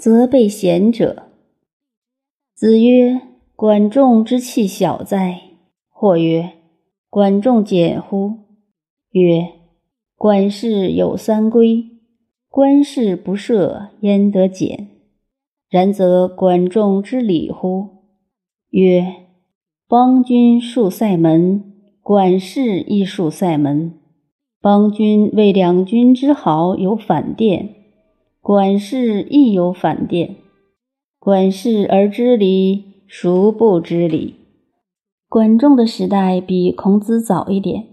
责备贤者。子曰：“管仲之器小哉！”或曰：“管仲简乎？”曰：“管氏有三规，官事不赦，焉得简？然则管仲之礼乎？”曰：“邦君戍塞门，管氏亦戍塞门。邦君为两军之好，有反殿。”管事亦有反殿，管事而知礼，孰不知礼？管仲的时代比孔子早一点。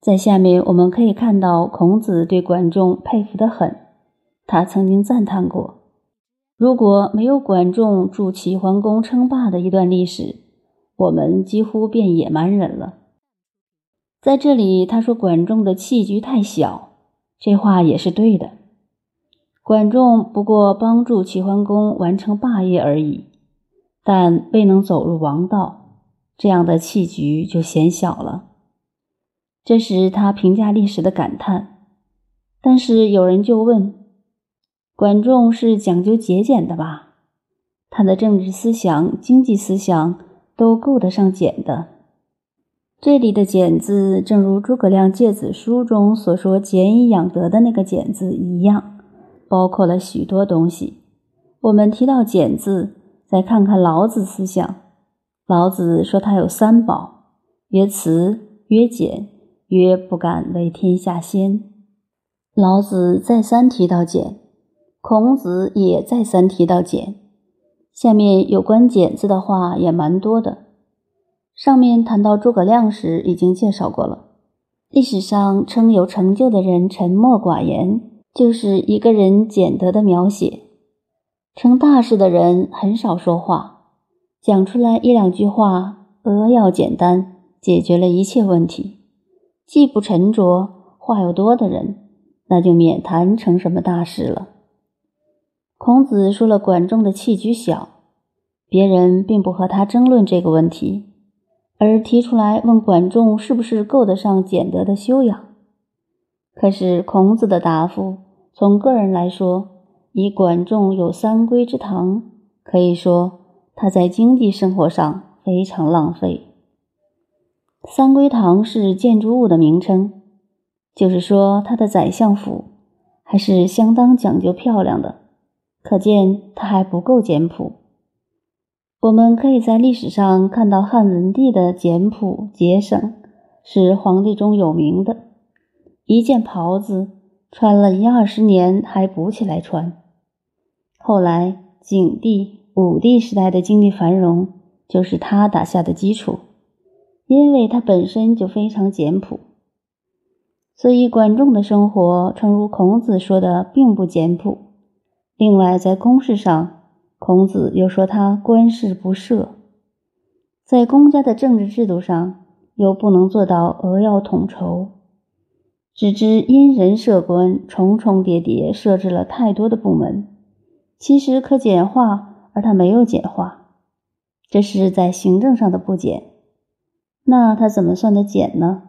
在下面我们可以看到孔子对管仲佩服得很。他曾经赞叹过：如果没有管仲助齐桓公称霸的一段历史，我们几乎变野蛮人了。在这里，他说管仲的器局太小，这话也是对的。管仲不过帮助齐桓公完成霸业而已，但未能走入王道，这样的棋局就显小了。这是他评价历史的感叹。但是有人就问：管仲是讲究节俭的吧？他的政治思想、经济思想都够得上俭的。这里的“俭”字，正如诸葛亮《诫子书》中所说“俭以养德”的那个“俭”字一样。包括了许多东西。我们提到“俭”字，再看看老子思想。老子说他有三宝：曰慈，曰俭，曰不敢为天下先。老子再三提到俭，孔子也再三提到俭。下面有关“简”字的话也蛮多的。上面谈到诸葛亮时已经介绍过了。历史上称有成就的人沉默寡言。就是一个人简德的描写。成大事的人很少说话，讲出来一两句话，扼要简单，解决了一切问题。既不沉着，话又多的人，那就免谈成什么大事了。孔子说了管仲的器居小，别人并不和他争论这个问题，而提出来问管仲是不是够得上简德的修养。可是孔子的答复，从个人来说，以管仲有三规之堂，可以说他在经济生活上非常浪费。三归堂是建筑物的名称，就是说他的宰相府还是相当讲究漂亮的，可见他还不够简朴。我们可以在历史上看到汉文帝的简朴节省，是皇帝中有名的。一件袍子穿了一二十年还补起来穿。后来景帝、武帝时代的经济繁荣就是他打下的基础，因为他本身就非常简朴。所以管仲的生活，诚如孔子说的，并不简朴。另外，在公事上，孔子又说他官事不赦，在公家的政治制度上，又不能做到扼要统筹。只知因人设官，重重叠叠设置了太多的部门，其实可简化，而他没有简化，这是在行政上的不简。那他怎么算的简呢？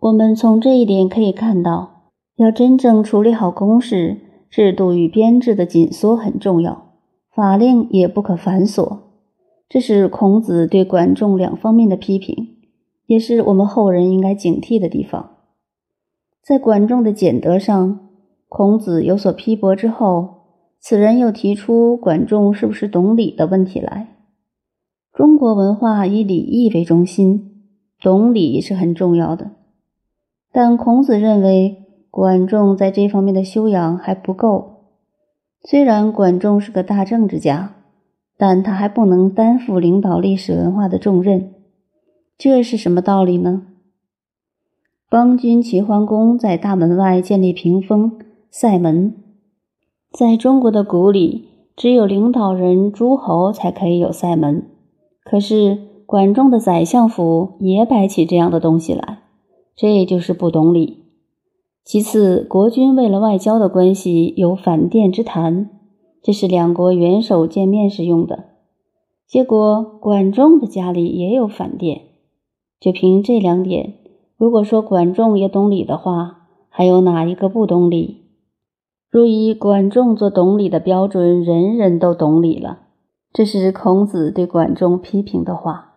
我们从这一点可以看到，要真正处理好公事，制度与编制的紧缩很重要，法令也不可繁琐。这是孔子对管仲两方面的批评，也是我们后人应该警惕的地方。在管仲的简德上，孔子有所批驳之后，此人又提出管仲是不是懂礼的问题来。中国文化以礼义为中心，懂礼是很重要的。但孔子认为管仲在这方面的修养还不够。虽然管仲是个大政治家，但他还不能担负领导历史文化的重任。这是什么道理呢？邦君齐桓公在大门外建立屏风塞门，在中国的古里，只有领导人诸侯才可以有塞门。可是管仲的宰相府也摆起这样的东西来，这就是不懂礼。其次，国君为了外交的关系有反殿之谈，这是两国元首见面时用的。结果管仲的家里也有反殿，就凭这两点。如果说管仲也懂礼的话，还有哪一个不懂礼？若以管仲做懂礼的标准，人人都懂礼了。这是孔子对管仲批评的话。